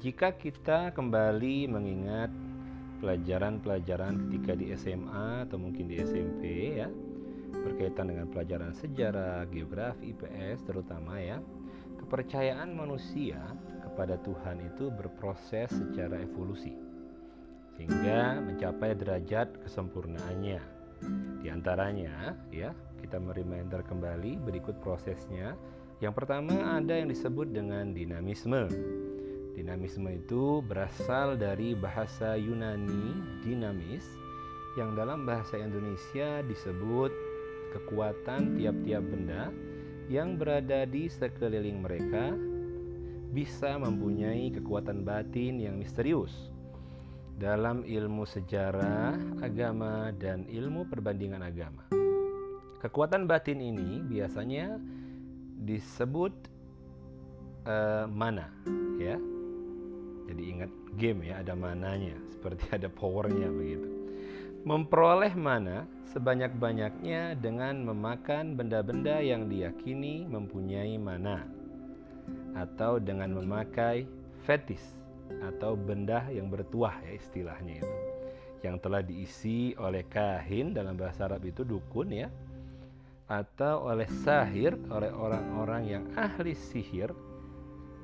jika kita kembali mengingat pelajaran-pelajaran ketika di SMA atau mungkin di SMP ya berkaitan dengan pelajaran sejarah, geografi, IPS terutama ya kepercayaan manusia kepada Tuhan itu berproses secara evolusi sehingga mencapai derajat kesempurnaannya. Di antaranya ya kita mereminder kembali berikut prosesnya. Yang pertama ada yang disebut dengan dinamisme Dinamisme itu berasal dari bahasa Yunani dinamis yang dalam bahasa Indonesia disebut kekuatan tiap-tiap benda yang berada di sekeliling mereka bisa mempunyai kekuatan batin yang misterius. Dalam ilmu sejarah, agama, dan ilmu perbandingan agama, kekuatan batin ini biasanya disebut uh, mana, ya jadi ingat game ya, ada mananya, seperti ada powernya begitu. Memperoleh mana sebanyak-banyaknya dengan memakan benda-benda yang diyakini mempunyai mana? Atau dengan memakai fetis atau benda yang bertuah ya istilahnya itu. Yang telah diisi oleh kahin dalam bahasa Arab itu dukun ya. Atau oleh sahir oleh orang-orang yang ahli sihir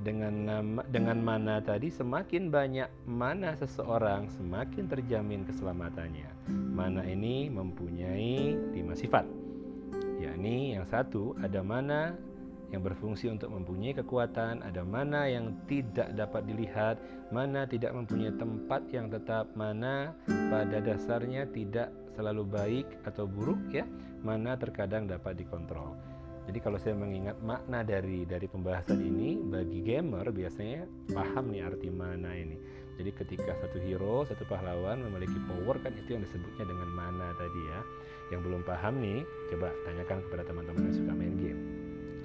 dengan nama dengan mana tadi semakin banyak mana seseorang semakin terjamin keselamatannya. Mana ini mempunyai lima sifat. Yakni yang satu ada mana yang berfungsi untuk mempunyai kekuatan, ada mana yang tidak dapat dilihat, mana tidak mempunyai tempat yang tetap, mana pada dasarnya tidak selalu baik atau buruk ya, mana terkadang dapat dikontrol. Jadi kalau saya mengingat makna dari dari pembahasan ini bagi gamer biasanya paham nih arti mana ini. Jadi ketika satu hero, satu pahlawan memiliki power kan itu yang disebutnya dengan mana tadi ya. Yang belum paham nih, coba tanyakan kepada teman-teman yang suka main game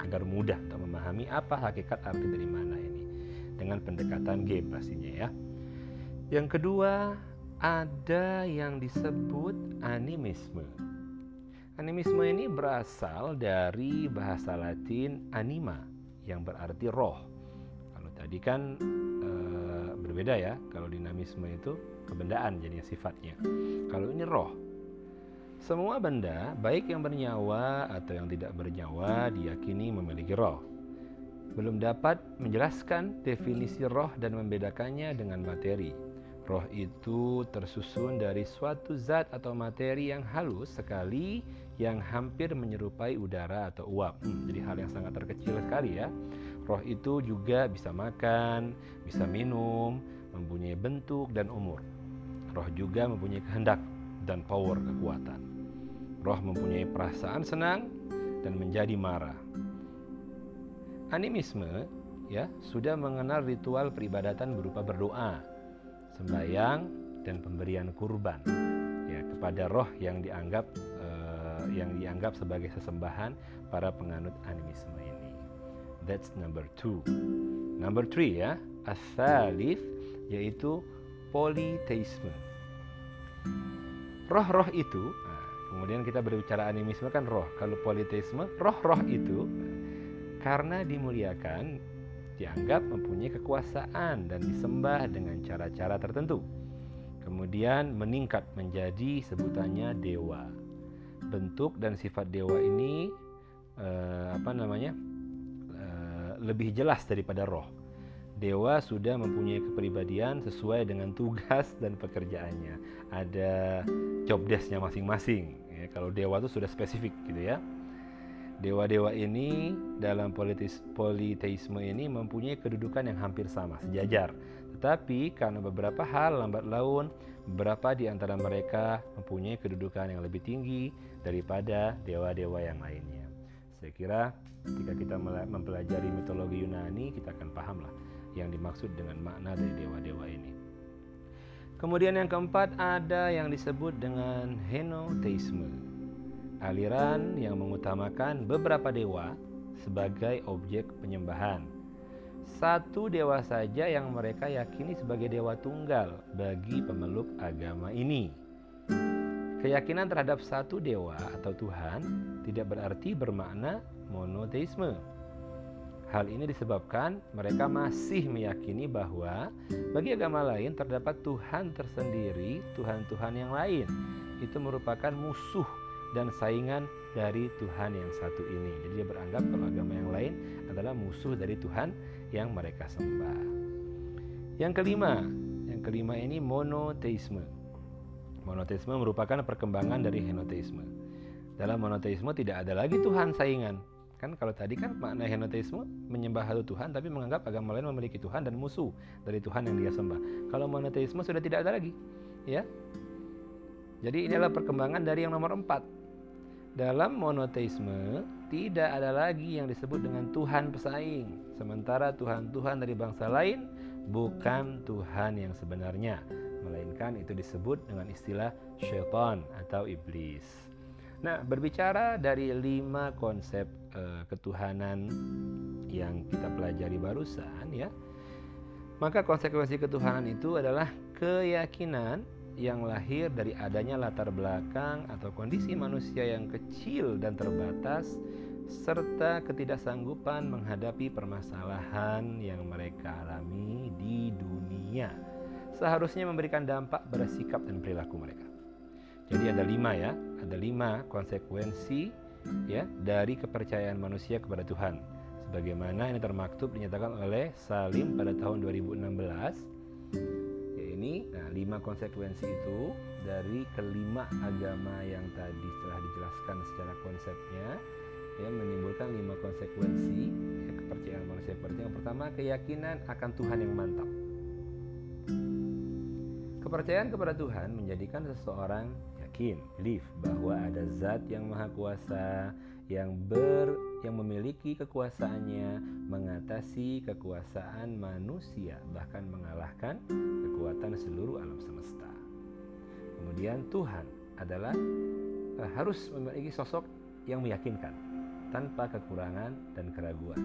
agar mudah untuk memahami apa hakikat arti dari mana ini dengan pendekatan game pastinya ya. Yang kedua, ada yang disebut animisme. Animisme ini berasal dari bahasa Latin anima yang berarti roh. Kalau tadi kan e, berbeda ya, kalau dinamisme itu kebendaan jadinya sifatnya. Kalau ini roh. Semua benda, baik yang bernyawa atau yang tidak bernyawa, diyakini memiliki roh. Belum dapat menjelaskan definisi roh dan membedakannya dengan materi. Roh itu tersusun dari suatu zat atau materi yang halus sekali yang hampir menyerupai udara atau uap. Hmm, jadi hal yang sangat terkecil sekali ya. Roh itu juga bisa makan, bisa minum, mempunyai bentuk dan umur. Roh juga mempunyai kehendak dan power kekuatan. Roh mempunyai perasaan senang dan menjadi marah. Animisme ya sudah mengenal ritual peribadatan berupa berdoa, sembahyang dan pemberian kurban ya kepada roh yang dianggap uh, yang dianggap sebagai sesembahan para penganut animisme ini. That's number two. Number three ya, asalif yaitu politeisme. Roh-roh itu, nah, kemudian kita berbicara animisme kan roh. Kalau politeisme, roh-roh itu karena dimuliakan dianggap mempunyai kekuasaan dan disembah dengan cara-cara tertentu. Kemudian meningkat menjadi sebutannya dewa. Bentuk dan sifat dewa ini eh, apa namanya eh, lebih jelas daripada roh. Dewa sudah mempunyai kepribadian sesuai dengan tugas dan pekerjaannya. Ada job desknya masing-masing. Ya, kalau dewa itu sudah spesifik gitu ya. Dewa-dewa ini dalam politis, politeisme ini mempunyai kedudukan yang hampir sama, sejajar. Tetapi karena beberapa hal lambat laun, beberapa di antara mereka mempunyai kedudukan yang lebih tinggi daripada dewa-dewa yang lainnya. Saya kira ketika kita mempelajari mitologi Yunani, kita akan paham lah yang dimaksud dengan makna dari dewa-dewa ini. Kemudian yang keempat ada yang disebut dengan henoteisme aliran yang mengutamakan beberapa dewa sebagai objek penyembahan. Satu dewa saja yang mereka yakini sebagai dewa tunggal bagi pemeluk agama ini. Keyakinan terhadap satu dewa atau Tuhan tidak berarti bermakna monoteisme. Hal ini disebabkan mereka masih meyakini bahwa bagi agama lain terdapat Tuhan tersendiri, Tuhan-Tuhan yang lain. Itu merupakan musuh dan saingan dari Tuhan yang satu ini. Jadi dia beranggap kalau agama yang lain adalah musuh dari Tuhan yang mereka sembah. Yang kelima, yang kelima ini monoteisme. Monoteisme merupakan perkembangan dari henoteisme. Dalam monoteisme tidak ada lagi Tuhan saingan, Kan kalau tadi kan makna henoteisme menyembah satu Tuhan tapi menganggap agama lain memiliki Tuhan dan musuh dari Tuhan yang dia sembah. Kalau monoteisme sudah tidak ada lagi, ya. Jadi ini adalah perkembangan dari yang nomor empat. Dalam monoteisme tidak ada lagi yang disebut dengan Tuhan pesaing. Sementara Tuhan-Tuhan dari bangsa lain bukan Tuhan yang sebenarnya, melainkan itu disebut dengan istilah syaitan atau iblis. Nah, berbicara dari lima konsep uh, ketuhanan yang kita pelajari barusan ya, maka konsekuensi ketuhanan itu adalah keyakinan yang lahir dari adanya latar belakang atau kondisi manusia yang kecil dan terbatas serta ketidaksanggupan menghadapi permasalahan yang mereka alami di dunia seharusnya memberikan dampak pada sikap dan perilaku mereka. Jadi ada lima ya, ada lima konsekuensi ya dari kepercayaan manusia kepada Tuhan. Sebagaimana ini termaktub dinyatakan oleh Salim pada tahun 2016. Ini, nah lima konsekuensi itu dari kelima agama yang tadi telah dijelaskan secara konsepnya ya menimbulkan lima konsekuensi ya, kepercayaan manusia Yang pertama keyakinan akan Tuhan yang mantap. Kepercayaan kepada Tuhan menjadikan seseorang yakin, believe bahwa ada zat yang maha kuasa yang ber yang memiliki kekuasaannya mengatasi kekuasaan manusia bahkan mengalahkan kekuatan seluruh alam semesta. Kemudian Tuhan adalah uh, harus memiliki sosok yang meyakinkan tanpa kekurangan dan keraguan.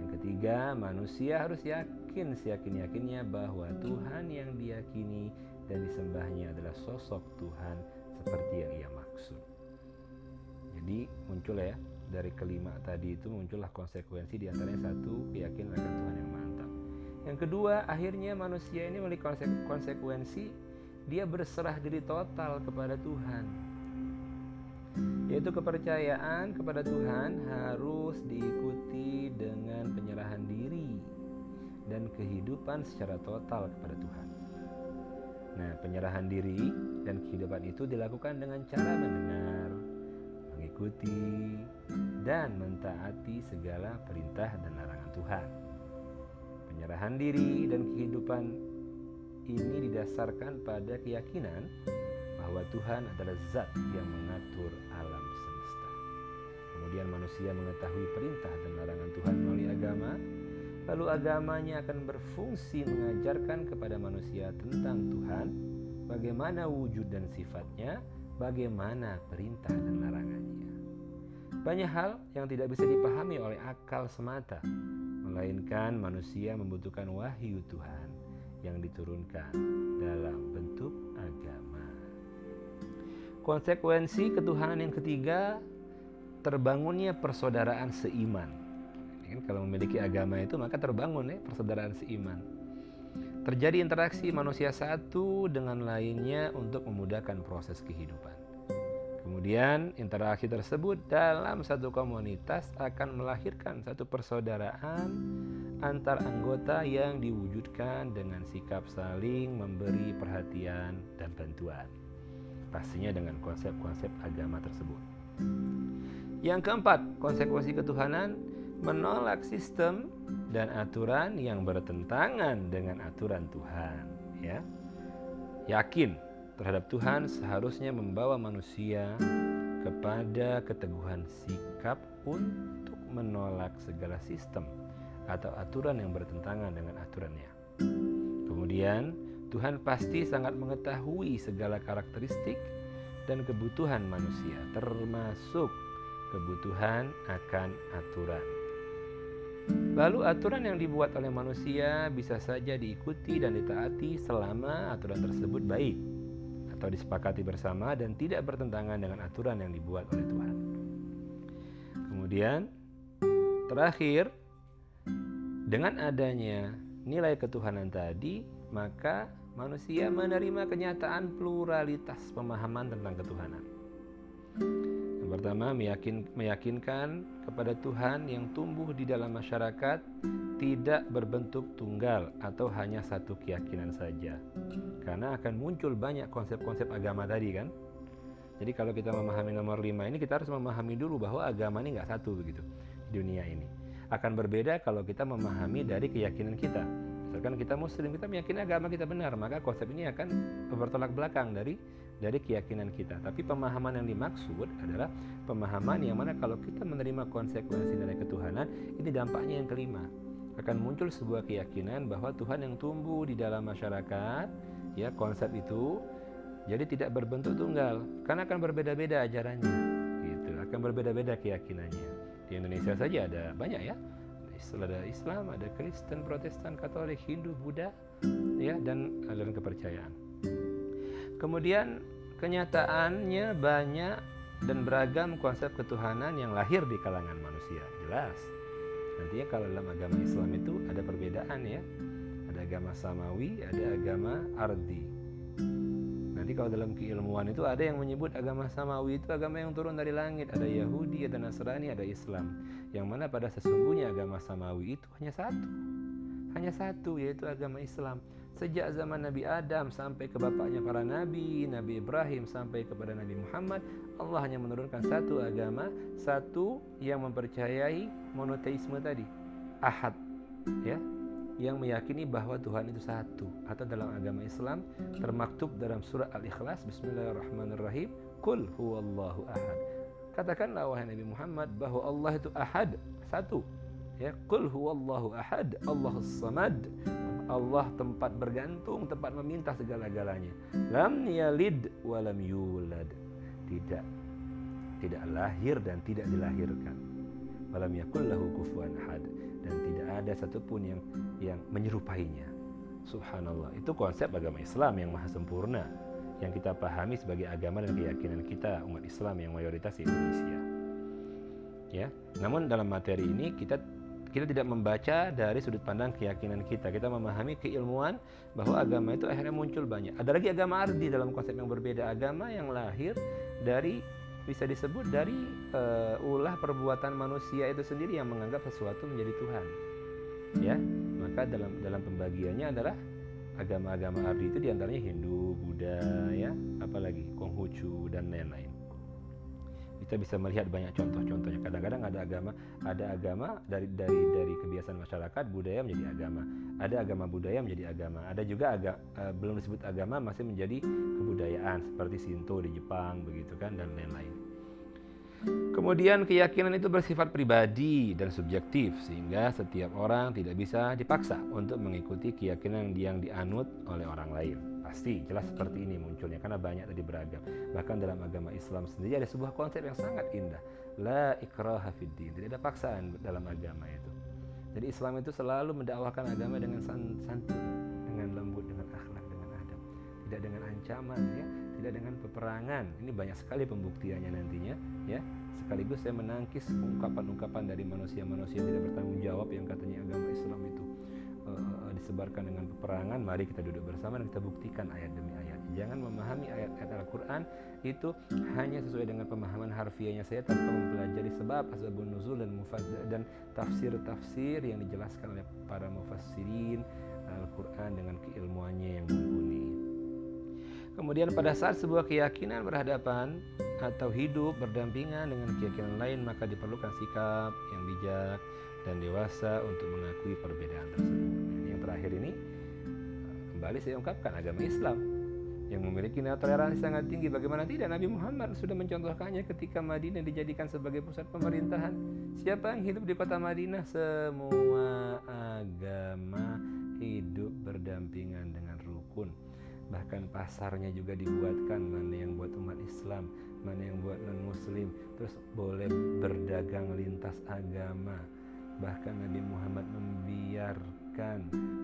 Yang ketiga, manusia harus yakin seyakin-yakinnya bahwa Tuhan yang diyakini dan disembahnya adalah sosok Tuhan seperti yang ia maksud. Jadi muncul ya dari kelima tadi itu muncullah konsekuensi di antaranya satu keyakinan akan Tuhan yang mantap. Yang kedua akhirnya manusia ini memiliki konsekuensi dia berserah diri total kepada Tuhan. Yaitu kepercayaan kepada Tuhan harus diikuti dengan penyerahan diri dan kehidupan secara total kepada Tuhan. Nah, penyerahan diri dan kehidupan itu dilakukan dengan cara mendengar, mengikuti, dan mentaati segala perintah dan larangan Tuhan. Penyerahan diri dan kehidupan ini didasarkan pada keyakinan bahwa Tuhan adalah zat yang mengatur alam semesta. Kemudian manusia mengetahui perintah dan larangan Tuhan melalui agama, lalu agamanya akan berfungsi mengajarkan kepada manusia tentang Tuhan, bagaimana wujud dan sifatnya, bagaimana perintah dan larangannya. Banyak hal yang tidak bisa dipahami oleh akal semata, melainkan manusia membutuhkan wahyu Tuhan yang diturunkan dalam bentuk agama. Konsekuensi ketuhanan yang ketiga terbangunnya persaudaraan seiman. Kan kalau memiliki agama itu maka terbangun ya persaudaraan seiman. Terjadi interaksi manusia satu dengan lainnya untuk memudahkan proses kehidupan kemudian interaksi tersebut dalam satu komunitas akan melahirkan satu persaudaraan antar anggota yang diwujudkan dengan sikap saling memberi perhatian dan bantuan. Pastinya dengan konsep-konsep agama tersebut. Yang keempat, konsekuensi ketuhanan menolak sistem dan aturan yang bertentangan dengan aturan Tuhan ya. Yakin terhadap Tuhan seharusnya membawa manusia kepada keteguhan sikap untuk menolak segala sistem atau aturan yang bertentangan dengan aturannya. Kemudian Tuhan pasti sangat mengetahui segala karakteristik dan kebutuhan manusia termasuk kebutuhan akan aturan. Lalu aturan yang dibuat oleh manusia bisa saja diikuti dan ditaati selama aturan tersebut baik atau disepakati bersama dan tidak bertentangan dengan aturan yang dibuat oleh Tuhan. Kemudian terakhir dengan adanya nilai ketuhanan tadi, maka manusia menerima kenyataan pluralitas pemahaman tentang ketuhanan. Pertama, meyakin, meyakinkan kepada Tuhan yang tumbuh di dalam masyarakat tidak berbentuk tunggal atau hanya satu keyakinan saja. Karena akan muncul banyak konsep-konsep agama tadi kan. Jadi kalau kita memahami nomor 5 ini kita harus memahami dulu bahwa agama ini nggak satu begitu dunia ini. Akan berbeda kalau kita memahami dari keyakinan kita. Misalkan kita muslim, kita meyakini agama kita benar, maka konsep ini akan bertolak belakang dari dari keyakinan kita. Tapi pemahaman yang dimaksud adalah pemahaman yang mana kalau kita menerima konsekuensi dari ketuhanan, ini dampaknya yang kelima. Akan muncul sebuah keyakinan bahwa Tuhan yang tumbuh di dalam masyarakat, ya konsep itu jadi tidak berbentuk tunggal, karena akan berbeda-beda ajarannya. Gitu, akan berbeda-beda keyakinannya. Di Indonesia saja ada banyak ya ada Islam, ada Kristen, Protestan, Katolik, Hindu, Buddha, ya dan aliran kepercayaan. Kemudian kenyataannya banyak dan beragam konsep ketuhanan yang lahir di kalangan manusia. Jelas. Nantinya kalau dalam agama Islam itu ada perbedaan ya. Ada agama samawi, ada agama ardi. Nanti kalau dalam keilmuan itu ada yang menyebut agama samawi itu agama yang turun dari langit. Ada Yahudi, ada Nasrani, ada Islam. Yang mana pada sesungguhnya agama samawi itu hanya satu. Hanya satu yaitu agama Islam. Sejak zaman Nabi Adam sampai ke bapaknya para nabi, Nabi Ibrahim sampai kepada Nabi Muhammad, Allah hanya menurunkan satu agama, satu yang mempercayai monoteisme tadi. Ahad, ya, yang meyakini bahwa Tuhan itu satu atau dalam agama Islam termaktub dalam surah Al-Ikhlas Bismillahirrahmanirrahim Qul huwallahu ahad Katakanlah wahai Nabi Muhammad bahwa Allah itu ahad satu ya Qul huwallahu ahad Allah samad. Allah tempat bergantung tempat meminta segala-galanya. Lam yalid walam yulad. Tidak. Tidak lahir dan tidak dilahirkan. Walam yakul lahu kufuwan ahad. Dan tidak ada satupun yang yang menyerupainya. Subhanallah, itu konsep agama Islam yang maha sempurna. Yang kita pahami sebagai agama dan keyakinan kita umat Islam yang mayoritas di Indonesia. Ya, namun dalam materi ini kita kita tidak membaca dari sudut pandang keyakinan kita. Kita memahami keilmuan bahwa agama itu akhirnya muncul banyak. Ada lagi agama ardi dalam konsep yang berbeda, agama yang lahir dari bisa disebut dari uh, ulah perbuatan manusia itu sendiri yang menganggap sesuatu menjadi Tuhan. Ya, maka dalam dalam pembagiannya adalah agama-agama abdi itu di antaranya Hindu, Buddha, ya, apalagi Konghucu dan lain-lain. Kita bisa melihat banyak contoh-contohnya. Kadang-kadang ada agama, ada agama dari dari dari kebiasaan masyarakat budaya menjadi agama. Ada agama budaya menjadi agama. Ada juga agak uh, eh, belum disebut agama masih menjadi kebudayaan seperti Shinto di Jepang begitu kan dan lain-lain. Kemudian keyakinan itu bersifat pribadi dan subjektif sehingga setiap orang tidak bisa dipaksa untuk mengikuti keyakinan yang dianut oleh orang lain. Pasti jelas seperti ini munculnya karena banyak tadi beragam. Bahkan dalam agama Islam sendiri ada sebuah konsep yang sangat indah. La ikraha fiddin. Tidak ada paksaan dalam agama itu. Jadi Islam itu selalu mendakwahkan agama dengan santun, dengan lembut, dengan akhlak, dengan adab. Tidak dengan ancaman ya, tidak dengan peperangan. Ini banyak sekali pembuktiannya nantinya, ya. Sekaligus saya menangkis ungkapan-ungkapan dari manusia-manusia tidak bertanggung jawab yang katanya agama Islam itu uh, disebarkan dengan peperangan. Mari kita duduk bersama dan kita buktikan ayat demi ayat. Jangan memahami ayat-ayat Al-Quran itu hanya sesuai dengan pemahaman harfiahnya saya tanpa mempelajari sebab asbabun nuzul dan dan tafsir-tafsir yang dijelaskan oleh para mufassirin Al-Quran dengan keilmuannya yang mumpuni. Kemudian pada saat sebuah keyakinan berhadapan atau hidup berdampingan dengan keyakinan lain maka diperlukan sikap yang bijak dan dewasa untuk mengakui perbedaan tersebut. Terakhir ini kembali saya ungkapkan agama Islam yang memiliki nilai toleransi sangat tinggi. Bagaimana tidak Nabi Muhammad sudah mencontohkannya ketika Madinah dijadikan sebagai pusat pemerintahan. Siapa yang hidup di kota Madinah? Semua agama hidup berdampingan dengan rukun bahkan pasarnya juga dibuatkan mana yang buat umat Islam mana yang buat non muslim terus boleh berdagang lintas agama bahkan Nabi Muhammad membiarkan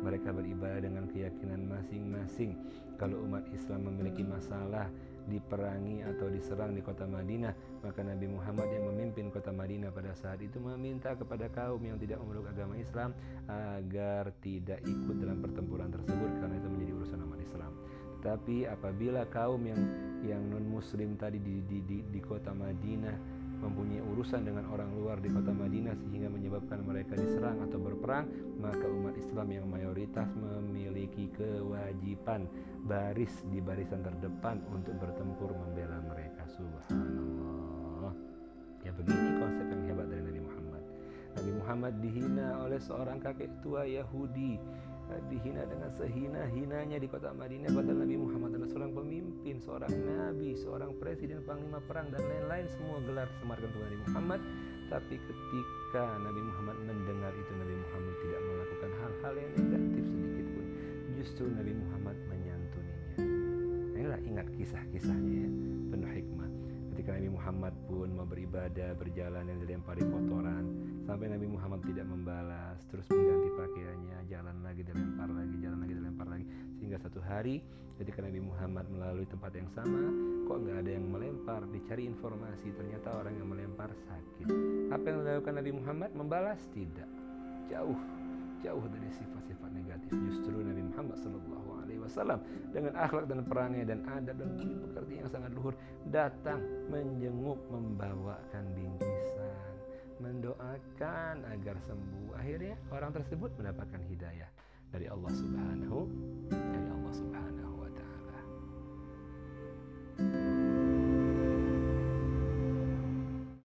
mereka beribadah dengan keyakinan masing-masing. Kalau umat Islam memiliki masalah diperangi atau diserang di kota Madinah maka Nabi Muhammad yang memimpin kota Madinah pada saat itu meminta kepada kaum yang tidak memeluk agama Islam agar tidak ikut dalam pertempuran tersebut karena itu menjadi urusan umat Islam. Tetapi apabila kaum yang yang non muslim tadi di, di, di, di kota Madinah mempunyai urusan dengan orang luar di kota Madinah sehingga menyebabkan mereka diserang atau berperang, maka umat Islam yang mayoritas memiliki kewajiban baris di barisan terdepan untuk bertempur membela mereka. Subhanallah. Ya begini konsep yang hebat dari Nabi Muhammad. Nabi Muhammad dihina oleh seorang kakek tua Yahudi dihina dengan sehina-hinanya di kota Madinah padahal Nabi Muhammad adalah seorang pemimpin, seorang nabi, seorang presiden, panglima perang dan lain-lain. Semua gelar semarkan Nabi Muhammad. Tapi ketika Nabi Muhammad mendengar itu Nabi Muhammad tidak melakukan hal-hal yang negatif sedikit pun. Justru Nabi Muhammad menyantuninya. Inilah ingat kisah-kisahnya ya penuh hikmah. Ketika Nabi Muhammad pun mau beribadah berjalan yang dilempari kotoran sampai Nabi Muhammad tidak membalas terus mengganti pakaiannya jalan lagi dilempar lagi jalan lagi dilempar lagi. Sehingga satu hari ketika Nabi Muhammad melalui tempat yang sama kok nggak ada yang melempar dicari informasi ternyata orang yang melempar sakit. Apa yang dilakukan Nabi Muhammad? Membalas? Tidak. Jauh jauh dari sifat-sifat negatif. Justru Nabi Muhammad Shallallahu Alaihi Wasallam dengan akhlak dan perangai dan adab dan pekerti yang sangat luhur datang menjenguk membawakan bingkisan mendoakan agar sembuh. Akhirnya orang tersebut mendapatkan hidayah dari Allah Subhanahu dari Allah Subhanahu